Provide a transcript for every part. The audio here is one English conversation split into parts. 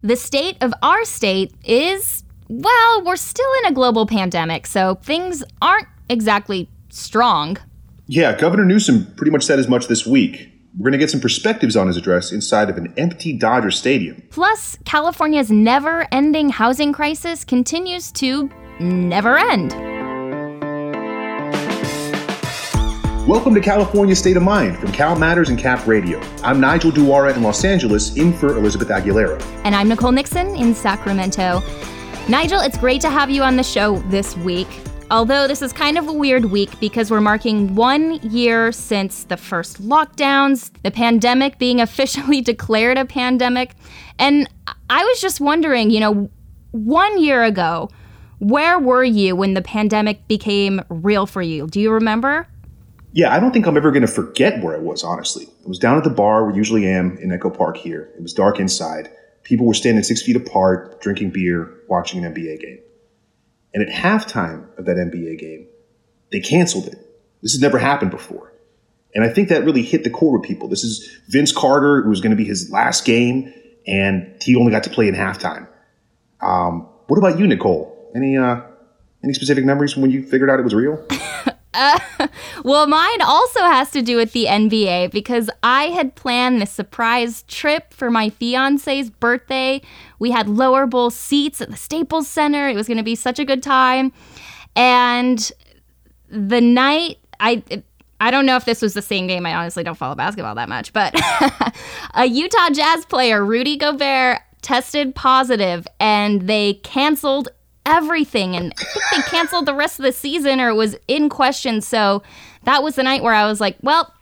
The state of our state is, well, we're still in a global pandemic, so things aren't exactly strong. Yeah, Governor Newsom pretty much said as much this week. We're going to get some perspectives on his address inside of an empty Dodger Stadium. Plus, California's never ending housing crisis continues to never end. Welcome to California State of Mind from Cal Matters and Cap Radio. I'm Nigel Duara in Los Angeles, in for Elizabeth Aguilera. And I'm Nicole Nixon in Sacramento. Nigel, it's great to have you on the show this week. Although this is kind of a weird week because we're marking one year since the first lockdowns, the pandemic being officially declared a pandemic. And I was just wondering, you know, one year ago, where were you when the pandemic became real for you? Do you remember? Yeah, I don't think I'm ever going to forget where I was, honestly. I was down at the bar where I usually am in Echo Park here. It was dark inside. People were standing six feet apart, drinking beer, watching an NBA game. And at halftime of that NBA game, they canceled it. This has never happened before. And I think that really hit the core with people. This is Vince Carter, it was going to be his last game, and he only got to play in halftime. Um, what about you, Nicole? Any uh, any specific memories from when you figured out it was real? Well, mine also has to do with the NBA because I had planned this surprise trip for my fiance's birthday. We had lower bowl seats at the Staples Center. It was going to be such a good time. And the night I I don't know if this was the same game. I honestly don't follow basketball that much, but a Utah Jazz player, Rudy Gobert, tested positive and they canceled everything. And I think they canceled the rest of the season or it was in question. So that was the night where I was like, well,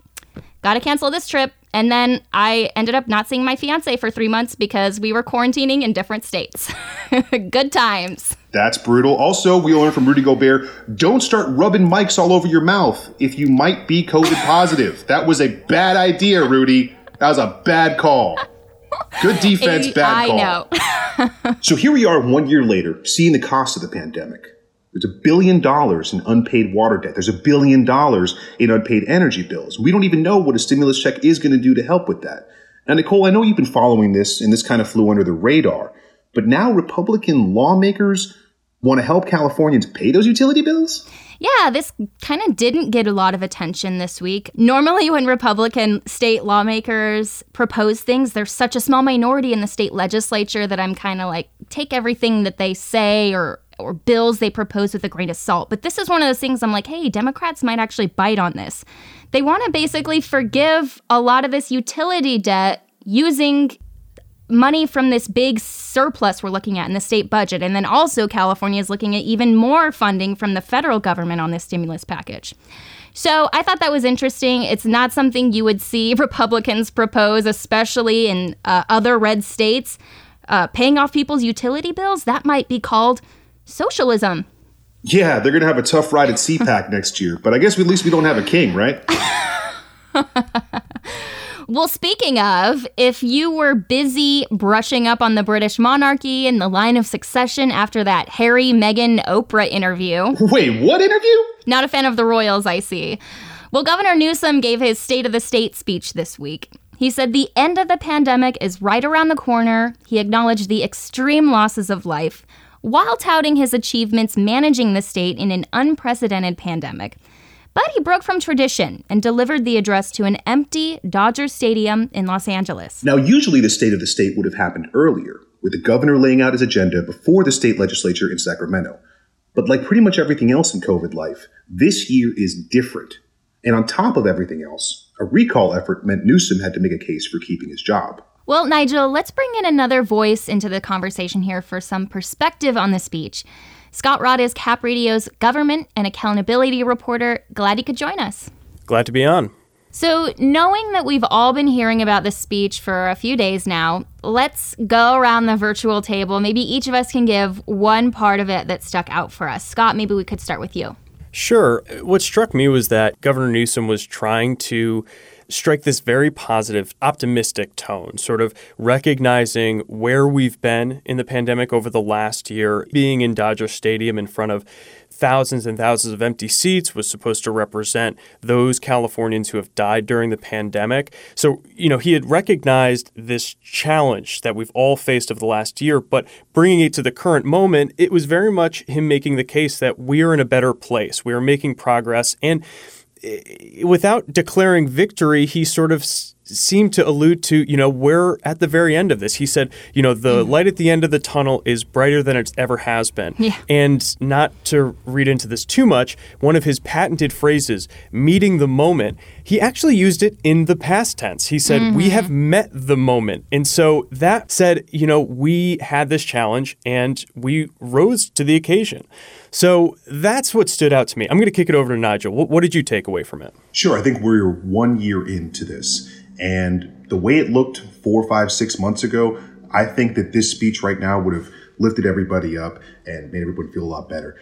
gotta cancel this trip. And then I ended up not seeing my fiance for three months because we were quarantining in different states. Good times. That's brutal. Also, we learned from Rudy Gobert don't start rubbing mics all over your mouth if you might be COVID positive. that was a bad idea, Rudy. That was a bad call. Good defense, bad call. I know. so here we are one year later, seeing the cost of the pandemic. There's a billion dollars in unpaid water debt. There's a billion dollars in unpaid energy bills. We don't even know what a stimulus check is going to do to help with that. Now, Nicole, I know you've been following this, and this kind of flew under the radar, but now Republican lawmakers want to help Californians pay those utility bills? yeah, this kind of didn't get a lot of attention this week. Normally, when Republican state lawmakers propose things, there's such a small minority in the state legislature that I'm kind of like, take everything that they say or or bills they propose with a grain of salt. But this is one of those things I'm like, hey, Democrats might actually bite on this. They want to basically forgive a lot of this utility debt using money from this big surplus we're looking at in the state budget. And then also, California is looking at even more funding from the federal government on this stimulus package. So I thought that was interesting. It's not something you would see Republicans propose, especially in uh, other red states. Uh, paying off people's utility bills, that might be called socialism. Yeah, they're going to have a tough ride at CPAC next year, but I guess at least we don't have a king, right? Well, speaking of, if you were busy brushing up on the British monarchy and the line of succession after that Harry, Meghan, Oprah interview. Wait, what interview? Not a fan of the royals, I see. Well, Governor Newsom gave his State of the State speech this week. He said the end of the pandemic is right around the corner. He acknowledged the extreme losses of life while touting his achievements managing the state in an unprecedented pandemic. But he broke from tradition and delivered the address to an empty Dodger Stadium in Los Angeles. Now, usually the State of the State would have happened earlier, with the governor laying out his agenda before the state legislature in Sacramento. But like pretty much everything else in COVID life, this year is different. And on top of everything else, a recall effort meant Newsom had to make a case for keeping his job. Well, Nigel, let's bring in another voice into the conversation here for some perspective on the speech. Scott Rodd is Cap Radio's government and accountability reporter. Glad you could join us. Glad to be on. So, knowing that we've all been hearing about this speech for a few days now, let's go around the virtual table. Maybe each of us can give one part of it that stuck out for us. Scott, maybe we could start with you. Sure. What struck me was that Governor Newsom was trying to strike this very positive, optimistic tone, sort of recognizing where we've been in the pandemic over the last year, being in Dodger Stadium in front of thousands and thousands of empty seats was supposed to represent those Californians who have died during the pandemic. So, you know, he had recognized this challenge that we've all faced over the last year, but bringing it to the current moment, it was very much him making the case that we're in a better place. We are making progress. And without declaring victory, he sort of seemed to allude to, you know, we're at the very end of this. He said, you know, the mm. light at the end of the tunnel is brighter than it ever has been. Yeah. And not to read into this too much, one of his patented phrases, meeting the moment, he actually used it in the past tense. He said, mm-hmm. we have met the moment. And so that said, you know, we had this challenge and we rose to the occasion. So that's what stood out to me. I'm going to kick it over to Nigel. What, what did you take away from it? Sure. I think we're one year into this. And the way it looked four, five, six months ago, I think that this speech right now would have lifted everybody up and made everybody feel a lot better.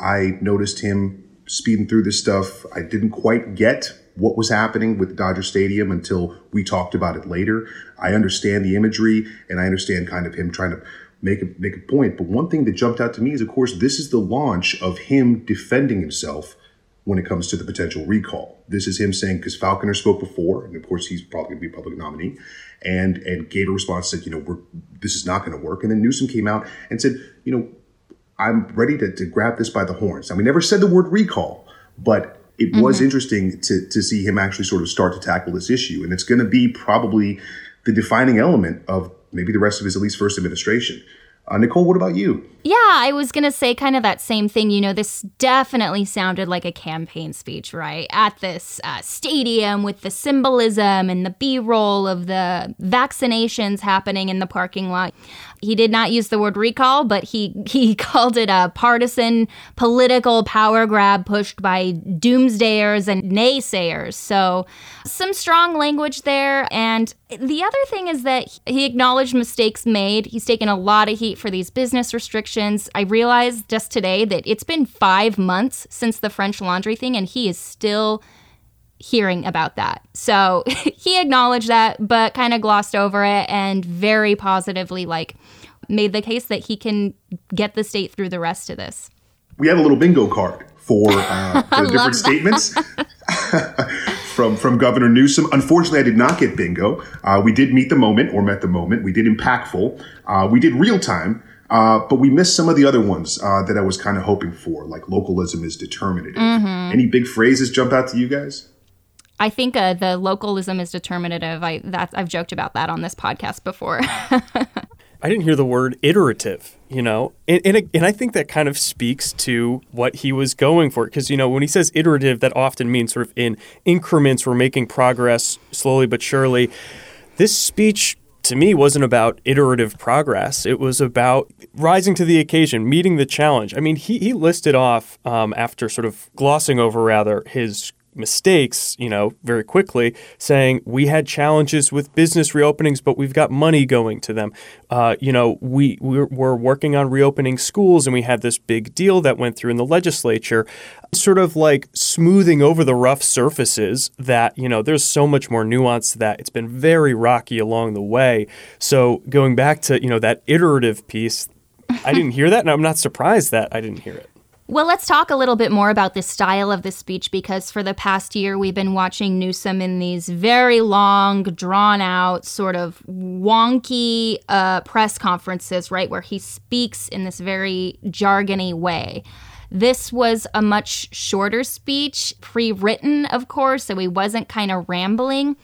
I noticed him speeding through this stuff. I didn't quite get what was happening with Dodger Stadium until we talked about it later. I understand the imagery and I understand kind of him trying to make a make a point. But one thing that jumped out to me is of course this is the launch of him defending himself when it comes to the potential recall. This is him saying because Faulconer spoke before, and of course he's probably going to be a public nominee, and and gave a response said, you know, we're this is not going to work. And then Newsom came out and said, you know, I'm ready to, to grab this by the horns. Now we never said the word recall, but it mm-hmm. was interesting to to see him actually sort of start to tackle this issue, and it's going to be probably the defining element of maybe the rest of his at least first administration. Uh, Nicole, what about you? Yeah, I was going to say kind of that same thing. You know, this definitely sounded like a campaign speech, right? At this uh, stadium with the symbolism and the B roll of the vaccinations happening in the parking lot he did not use the word recall, but he he called it a partisan political power grab pushed by doomsdayers and naysayers. So some strong language there. And the other thing is that he acknowledged mistakes made. He's taken a lot of heat for these business restrictions. I realized just today that it's been five months since the French Laundry thing, and he is still hearing about that. So he acknowledged that, but kind of glossed over it and very positively, like, made the case that he can get the state through the rest of this. We have a little bingo card for, uh, for the different statements. from from Governor Newsom. Unfortunately, I did not get bingo. Uh, we did meet the moment or met the moment. We did impactful. Uh, we did real time. Uh, but we missed some of the other ones uh, that I was kind of hoping for, like localism is determinative. Mm-hmm. Any big phrases jump out to you guys? I think uh, the localism is determinative. I that I've joked about that on this podcast before. I didn't hear the word iterative, you know, and, and, and I think that kind of speaks to what he was going for. Because, you know, when he says iterative, that often means sort of in increments, we're making progress slowly but surely. This speech to me wasn't about iterative progress. It was about rising to the occasion, meeting the challenge. I mean, he, he listed off um, after sort of glossing over rather his mistakes, you know, very quickly, saying we had challenges with business reopenings, but we've got money going to them. Uh, you know, we we're, we're, working on reopening schools, and we had this big deal that went through in the legislature, sort of like smoothing over the rough surfaces. That you know, there's so much more nuance to that. It's been very rocky along the way. So going back to you know that iterative piece, I didn't hear that, and I'm not surprised that I didn't hear it. Well, let's talk a little bit more about the style of the speech because for the past year, we've been watching Newsom in these very long, drawn out, sort of wonky uh, press conferences, right, where he speaks in this very jargony way. This was a much shorter speech, pre written, of course, so he wasn't kind of rambling.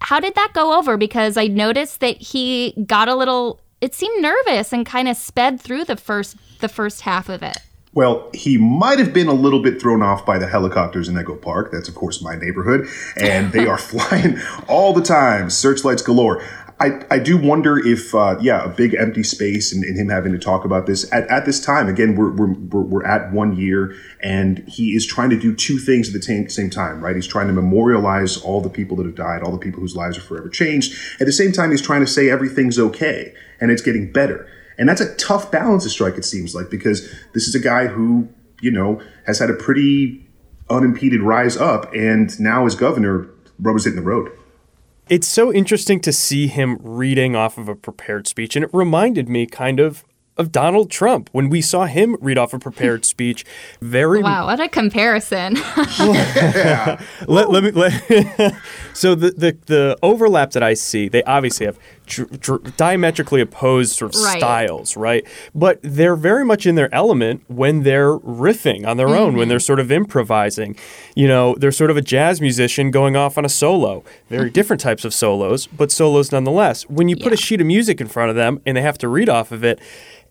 How did that go over? Because I noticed that he got a little, it seemed nervous and kind of sped through the first the first half of it. Well, he might have been a little bit thrown off by the helicopters in Echo Park. That's, of course, my neighborhood. And they are flying all the time, searchlights galore. I, I do wonder if, uh, yeah, a big empty space and, and, him having to talk about this at, at this time. Again, we're, we're, we're at one year and he is trying to do two things at the same, same time, right? He's trying to memorialize all the people that have died, all the people whose lives are forever changed. At the same time, he's trying to say everything's okay and it's getting better. And that's a tough balance to strike, it seems like, because this is a guy who, you know, has had a pretty unimpeded rise up. And now as governor, rubber's hitting the road. It's so interesting to see him reading off of a prepared speech, and it reminded me kind of of Donald Trump when we saw him read off a prepared speech. Very wow, what a comparison! let, let me let, so the, the the overlap that I see, they obviously have dr- dr- diametrically opposed sort of Right. styles, right? But they're very much in their element when they're riffing on their own, when mm-hmm. they're sort of improvising. You know, they're sort of a jazz musician going off on a solo. Very mm-hmm. different types of solos, but solos nonetheless. When you put a sheet of music in front of them and they have to read off of it,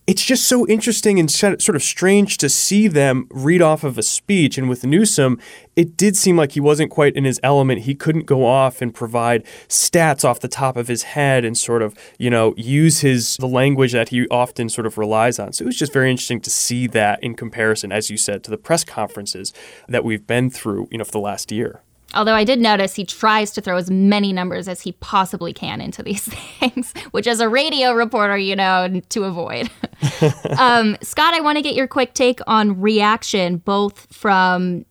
it's just so interesting and sort of strange to see them read off of a speech. And with Newsom, it did seem like he wasn't quite in his element. He couldn't go off and provide stats off the top of his head and sort of, you know, use his the language that he often sort of relies on. So it was just very interesting to see that in comparison, as you said, to the press conferences that we've been through, you know, for the last year. Although I did notice he tries to throw as many numbers as he possibly can into these things, which as a radio reporter, you know, to avoid. um, Scott, I want to get your quick take on reaction, both from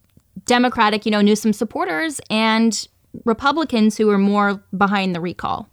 Democratic, you know, Newsom supporters and Republicans who are more behind the recall.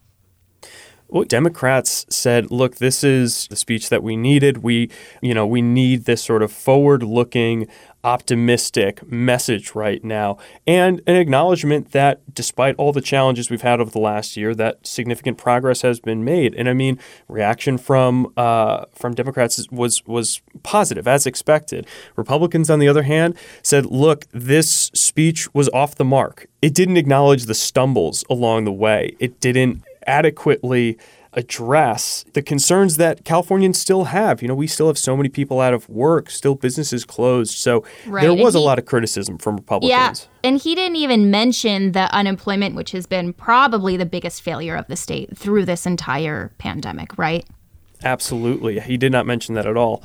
Democrats said, "Look, this is the speech that we needed. We, you know, we need this sort of forward-looking, optimistic message right now, and an acknowledgement that, despite all the challenges we've had over the last year, that significant progress has been made. And I mean, reaction from uh, from Democrats was was positive as expected. Republicans, on the other hand, said, "Look, this speech was off the mark. It didn't acknowledge the stumbles along the way. It didn't." Adequately address the concerns that Californians still have. You know, we still have so many people out of work, still businesses closed. So Right, there was a lot of criticism from Republicans. Yeah. Republicans. And he didn't even mention the unemployment, which has been probably the biggest failure of the state through this entire pandemic, right? Absolutely. He did not mention that at all.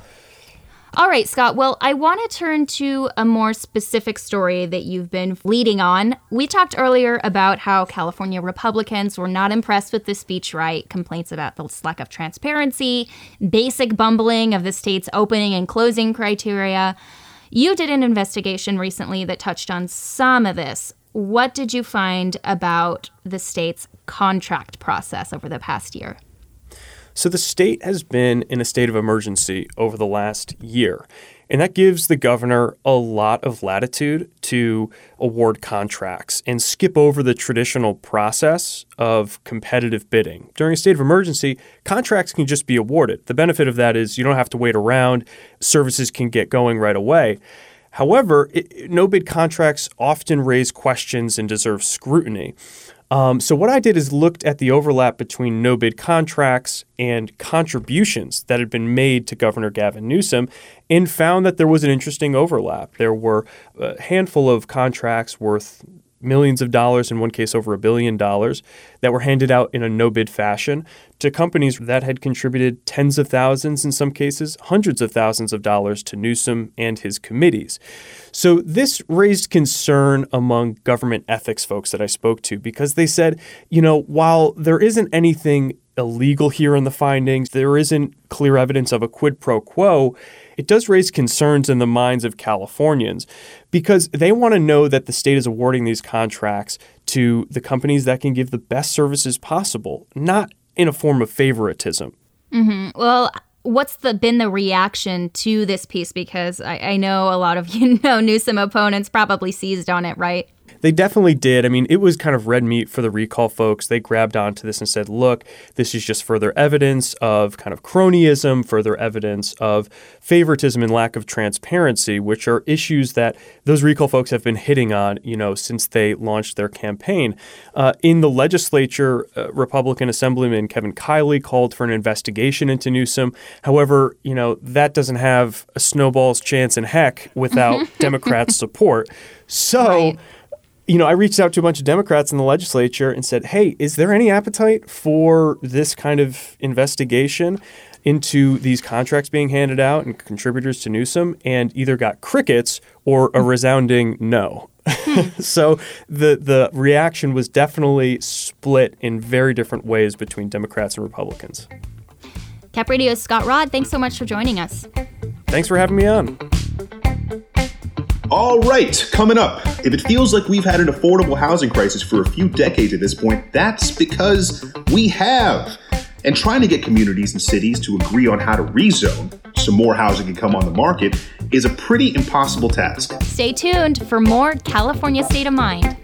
All right, Scott. Well, I want to turn to a more specific story that you've been leading on. We talked earlier about how California Republicans were not impressed with the speech right, complaints about the lack of transparency, basic bumbling of the state's opening and closing criteria. You did an investigation recently that touched on some of this. What did you find about the state's contract process over the past year? So the state has been in a state of emergency over the last year. And that gives the governor a lot of latitude to award contracts and skip over the traditional process of competitive bidding. During a state of emergency, contracts can just be awarded. The benefit of that is you don't have to wait around, services can get going right away. However, no bid contracts often raise questions and deserve scrutiny. Um, so what I did is looked at the overlap between no bid contracts and contributions that had been made to Governor Gavin Newsom and found that there was an interesting overlap. There were a handful of contracts worth millions of dollars, in one case over a billion dollars, that were handed out in a no bid fashion to companies that had contributed tens of thousands, in some cases, hundreds of thousands of dollars to Newsom and his committees. So this raised concern among government ethics folks that I spoke to because they said, you know, while there isn't anything illegal here in the findings, there isn't clear evidence of a quid pro quo. It does raise concerns in the minds of Californians because they want to know that the state is awarding these contracts to the companies that can give the best services possible, not in a form of favoritism. Mm-hmm. Well, what's the been the reaction to this piece? Because I, I know a lot of you know Newsom opponents probably seized on it, right? They definitely did. I mean, it was kind of red meat for the recall folks. They grabbed onto this and said, look, this is just further evidence of kind of cronyism, further evidence of favoritism and lack of transparency, which are issues that those recall folks have been hitting on, you know, since they launched their campaign. Uh, in the legislature, uh, Republican Assemblyman Kevin Kiley called for an investigation into Newsom. However, you know, that doesn't have a snowball's chance in heck without Democrats' support. So, Right. You know, I reached out to a bunch of Democrats in the legislature and said, hey, is there any appetite for this kind of investigation into these contracts being handed out and contributors to Newsom? And either got crickets or a resounding no. so the the reaction was definitely split in very different ways between Democrats and Republicans. Cap Radio's Scott Rodd, thanks so much for joining us. Thanks for having me on. All right, coming up. If it feels like we've had an affordable housing crisis for a few decades at this point, that's because we have. And trying to get communities and cities to agree on how to rezone so more housing can come on the market is a pretty impossible task. Stay tuned for more California State of Mind.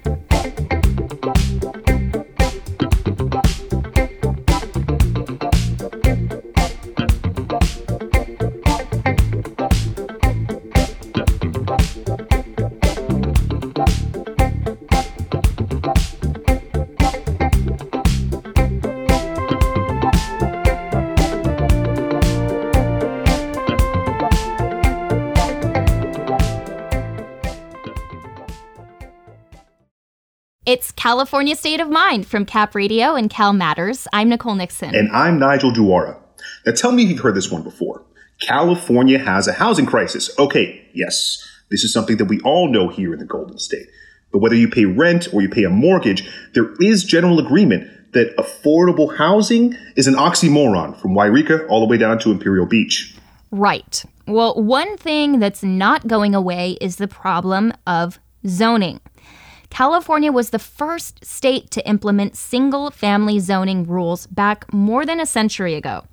It's California State of Mind from Cap Radio and Cal Matters. I'm Nicole Nixon. And I'm Nigel Duara. Now tell me if you've heard this one before. California has a housing crisis. Okay, yes, this is something that we all know here in the Golden State. But whether you pay rent or you pay a mortgage, there is general agreement that affordable housing is an oxymoron from Yreka all the way down to Imperial Beach. Right. Well, one thing that's not going away is the problem of zoning. California was the first state to implement single family zoning rules back more than a century ago.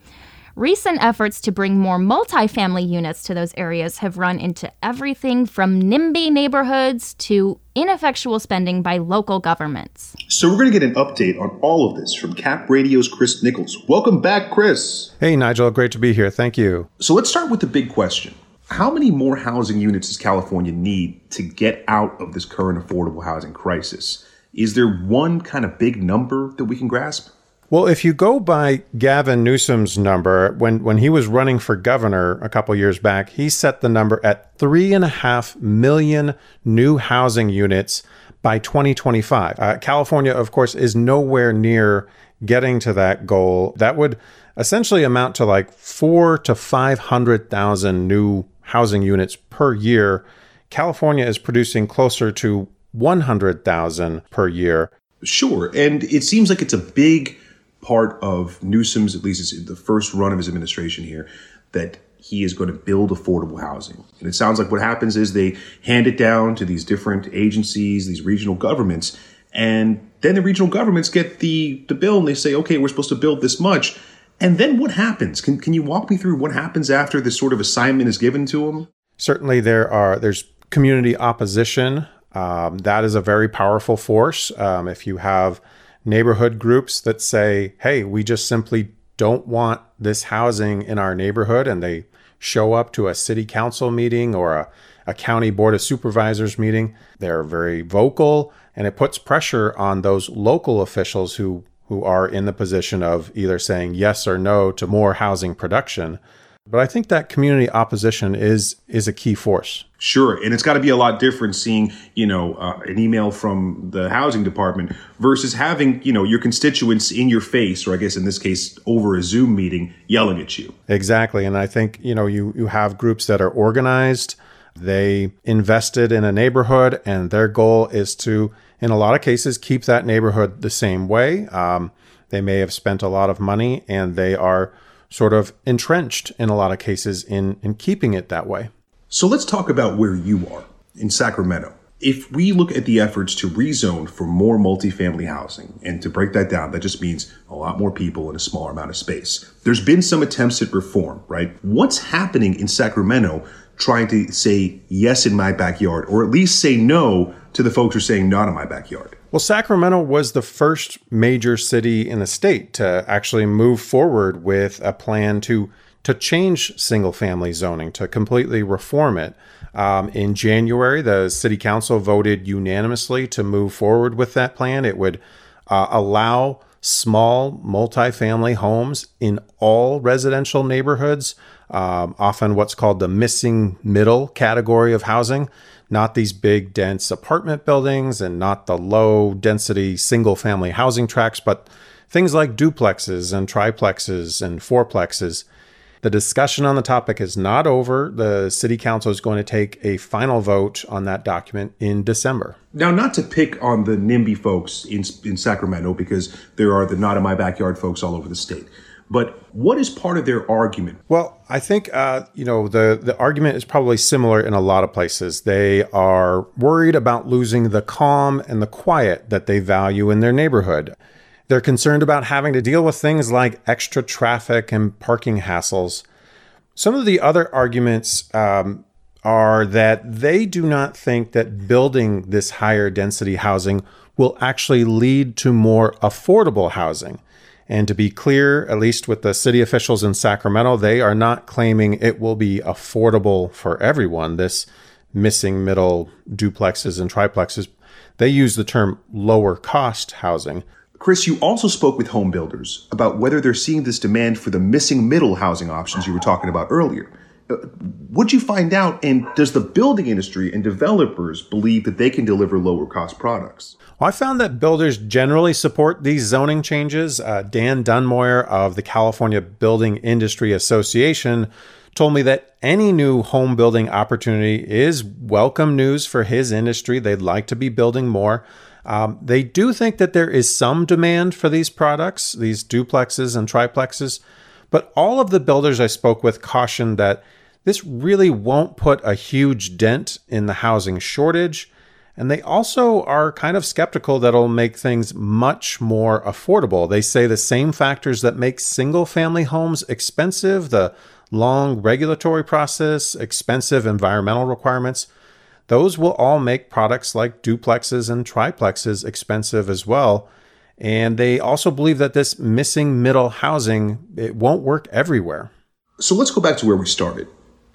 Recent efforts to bring more multifamily units to those areas have run into everything from NIMBY neighborhoods to ineffectual spending by local governments. So, we're going to get an update on all of this from Cap Radio's Chris Nichols. Welcome back, Chris. Hey, Nigel. Great to be here. Thank you. So, let's start with the big question how many more housing units does California need to get out of this current affordable housing crisis? Is there one kind of big number that we can grasp? Well, if you go by Gavin Newsom's number, when, when he was running for governor a couple years back, he set the number at three and a half million new housing units by 2025. Uh, California, of course, is nowhere near getting to that goal. That would essentially amount to like four to 500,000 new housing units per year. California is producing closer to 100,000 per year. Sure. And it seems like it's a big part of Newsom's, at least the first run of his administration here, that he is going to build affordable housing. And it sounds like what happens is they hand it down to these different agencies, these regional governments, and then the regional governments get the, the bill and they say, okay, we're supposed to build this much. And then what happens? Can, can you walk me through what happens after this sort of assignment is given to them? Certainly, there are there's community opposition. Um, that is a very powerful force. Um, if you have neighborhood groups that say, "Hey, we just simply don't want this housing in our neighborhood," and they show up to a city council meeting or a, a county board of supervisors meeting, they're very vocal, and it puts pressure on those local officials who who are in the position of either saying yes or no to more housing production. But I think that community opposition is is a key force. Sure, and it's got to be a lot different seeing you know uh, an email from the housing department versus having you know your constituents in your face, or I guess in this case over a Zoom meeting, yelling at you. Exactly, and I think you know you you have groups that are organized. They invested in a neighborhood, and their goal is to in a lot of cases, keep that neighborhood the same way. Um, they may have spent a lot of money and they are sort of entrenched in a lot of cases in, in keeping it that way. So let's talk about where you are in Sacramento. If we look at the efforts to rezone for more multifamily housing, and to break that down, that just means a lot more people in a smaller amount of space. There's been some attempts at reform, right? What's happening in Sacramento trying to say yes in my backyard, or at least say no to the folks who are saying not in my backyard. Well, Sacramento was the first major city in the state to actually move forward with a plan to to change single family zoning to completely reform it. Um, in January, the city council voted unanimously to move forward with that plan. It would uh, allow small multifamily homes in all residential neighborhoods, um, often what's called the missing middle category of housing not these big, dense apartment buildings and not the low density single family housing tracts, but things like duplexes and triplexes and fourplexes. The discussion on the topic is not over. The city council is going to take a final vote on that document in December. Now, not to pick on the NIMBY folks in, in Sacramento, because there are the not in my backyard folks all over the state. But what is part of their argument? Well, I think uh, you know the the argument is probably similar in a lot of places. They are worried about losing the calm and the quiet that they value in their neighborhood. They're concerned about having to deal with things like extra traffic and parking hassles. Some of the other arguments um, are that they do not think that building this higher density housing will actually lead to more affordable housing. And to be clear, at least with the city officials in Sacramento, they are not claiming it will be affordable for everyone. This missing middle duplexes and triplexes, they use the term lower cost housing. Chris, you also spoke with home builders about whether they're seeing this demand for the missing middle housing options you were talking about earlier. What'd you find out? And does the building industry and developers believe that they can deliver lower cost products? Well, I found that builders generally support these zoning changes. Uh, Dan Dunmoyer of the California Building Industry Association told me that any new home building opportunity is welcome news for his industry. They'd like to be building more. Um, they do think that there is some demand for these products, these duplexes and triplexes, but all of the builders I spoke with cautioned that this really won't put a huge dent in the housing shortage. And they also are kind of skeptical that it'll make things much more affordable. They say the same factors that make single family homes expensive, the long regulatory process, expensive environmental requirements, those will all make products like duplexes and triplexes expensive as well. And they also believe that this missing middle housing it won't work everywhere. So let's go back to where we started.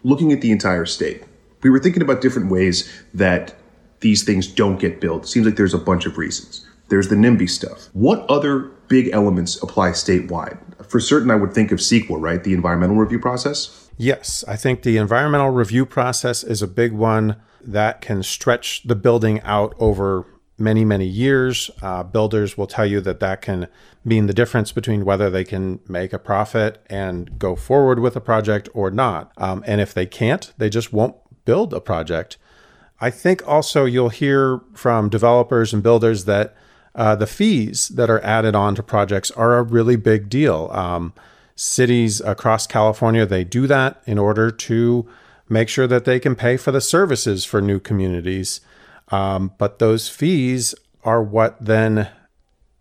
Looking at the entire state. We were thinking about different ways that these things don't get built. It seems like there's a bunch of reasons. There's the NIMBY stuff. What other big elements apply statewide? For certain, I would think of CEQA, right? The environmental review process? Yes, I think the environmental review process is a big one that can stretch the building out over many, many years. Uh, builders will tell you that that can mean the difference between whether they can make a profit and go forward with a project or not. Um, and if they can't, they just won't build a project. I think also you'll hear from developers and builders that uh, the fees that are added on to projects are a really big deal. Um, cities across California, they do that in order to make sure that they can pay for the services for new communities. Um, but those fees are what then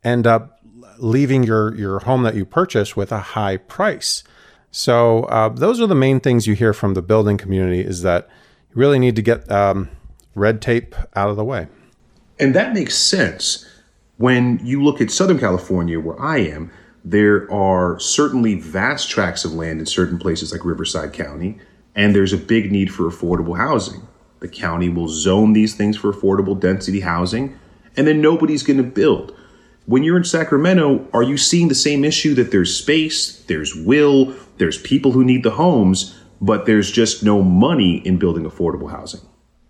end up leaving your, your home that you purchase with a high price. So uh, those are the main things you hear from the building community is that you really need to get um, red tape out of the way. And that makes sense. When you look at Southern California, where I am, there are certainly vast tracts of land in certain places like Riverside County, and there's a big need for affordable housing. The county will zone these things for affordable density housing, and then nobody's going to build. When you're in Sacramento, are you seeing the same issue that there's space, there's will, there's people who need the homes, but there's just no money in building affordable housing?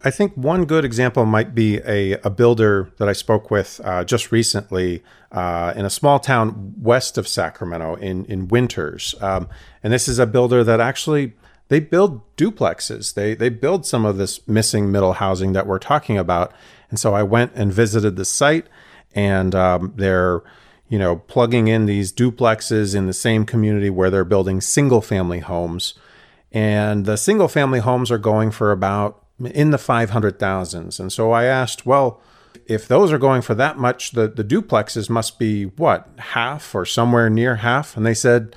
I think one good example might be a, a builder that I spoke with uh, just recently uh, in a small town west of Sacramento in, in Winters. Um, and this is a builder that actually they build duplexes. They they build some of this missing middle housing that we're talking about. And so I went and visited the site, and um, they're you know plugging in these duplexes in the same community where they're building single family homes, and the single family homes are going for about in the 500,000s. And so I asked, well, if those are going for that much, the, the duplexes must be what, half or somewhere near half? And they said,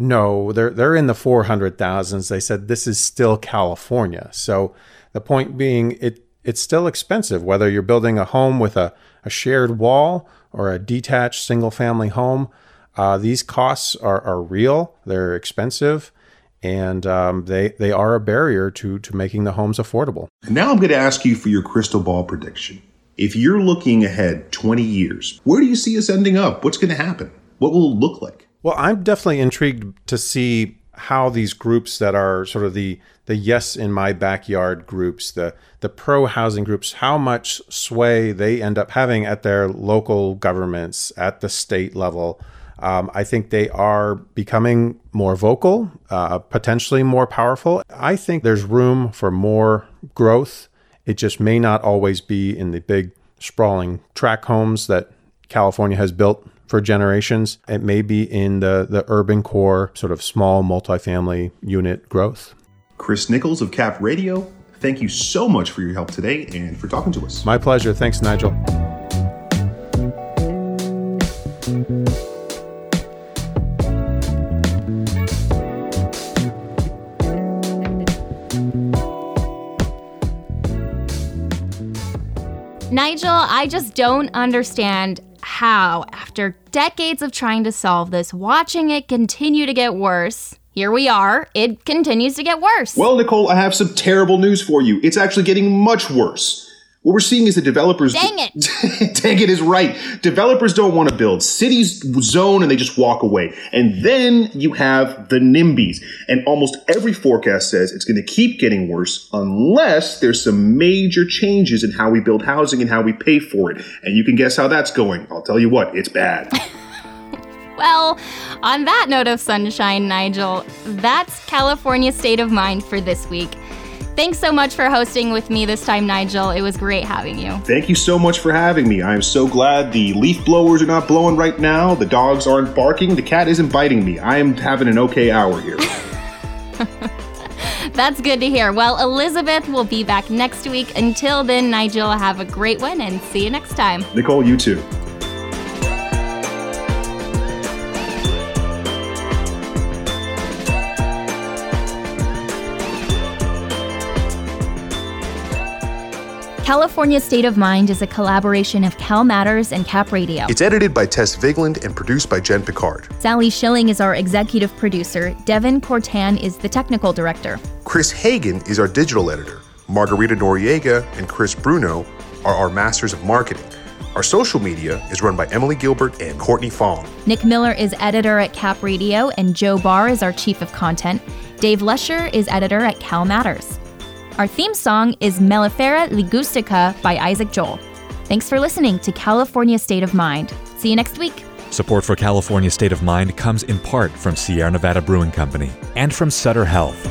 no, they're, they're in the 400,000s. They said this is still California. So the point being, it, it's still expensive, whether you're building a home with a, a shared wall or a detached single family home. Uh, these costs are, are real, they're expensive and um, they they are a barrier to to making the homes affordable. Now I'm going to ask you for your crystal ball prediction. If you're looking ahead 20 years, where do you see us ending up? What's going to happen? What will it look like? Well, I'm definitely intrigued to see how these groups that are sort of the the yes in my backyard groups, the the pro housing groups, how much sway they end up having at their local governments, at the state level. Um, I think they are becoming more vocal, uh, potentially more powerful. I think there's room for more growth. It just may not always be in the big, sprawling tract homes that California has built for generations. It may be in the, the urban core, sort of small multifamily unit growth. Chris Nichols of Cap Radio, thank you so much for your help today and for talking to us. My pleasure. Thanks, Nigel. Nigel, I just don't understand how, after decades of trying to solve this, watching it continue to get worse, here we are, it continues to get worse. Well, Nicole, I have some terrible news for you. It's actually getting much worse. What we're seeing is the developers. Dang it. dang it is right. Developers don't want to build. Cities zone and they just walk away. And then you have the NIMBYs. And almost every forecast says it's going to keep getting worse unless there's some major changes in how we build housing and how we pay for it. And you can guess how that's going. I'll tell you what, it's bad. well, on that note of sunshine, Nigel, that's California State of Mind for this week. Thanks so much for hosting with me this time, Nigel. It was great having you. Thank you so much for having me. I'm so glad the leaf blowers are not blowing right now. The dogs aren't barking. The cat isn't biting me. I am having an okay hour here. That's good to hear. Well, Elizabeth will be back next week. Until then, Nigel, have a great one and see you next time. Nicole, you too. California State of Mind is a collaboration of Cal Matters and Cap Radio. It's edited by Tess Vigland and produced by Jen Picard. Sally Schilling is our executive producer. Devin Cortan is the technical director. Chris Hagen is our digital editor. Margarita Noriega and Chris Bruno are our masters of marketing. Our social media is run by Emily Gilbert and Courtney Fong. Nick Miller is editor at Cap Radio, and Joe Barr is our chief of content. Dave Lesher is editor at Cal Matters. Our theme song is Mellifera Ligustica by Isaac Joel. Thanks for listening to California State of Mind. See you next week. Support for California State of Mind comes in part from Sierra Nevada Brewing Company and from Sutter Health.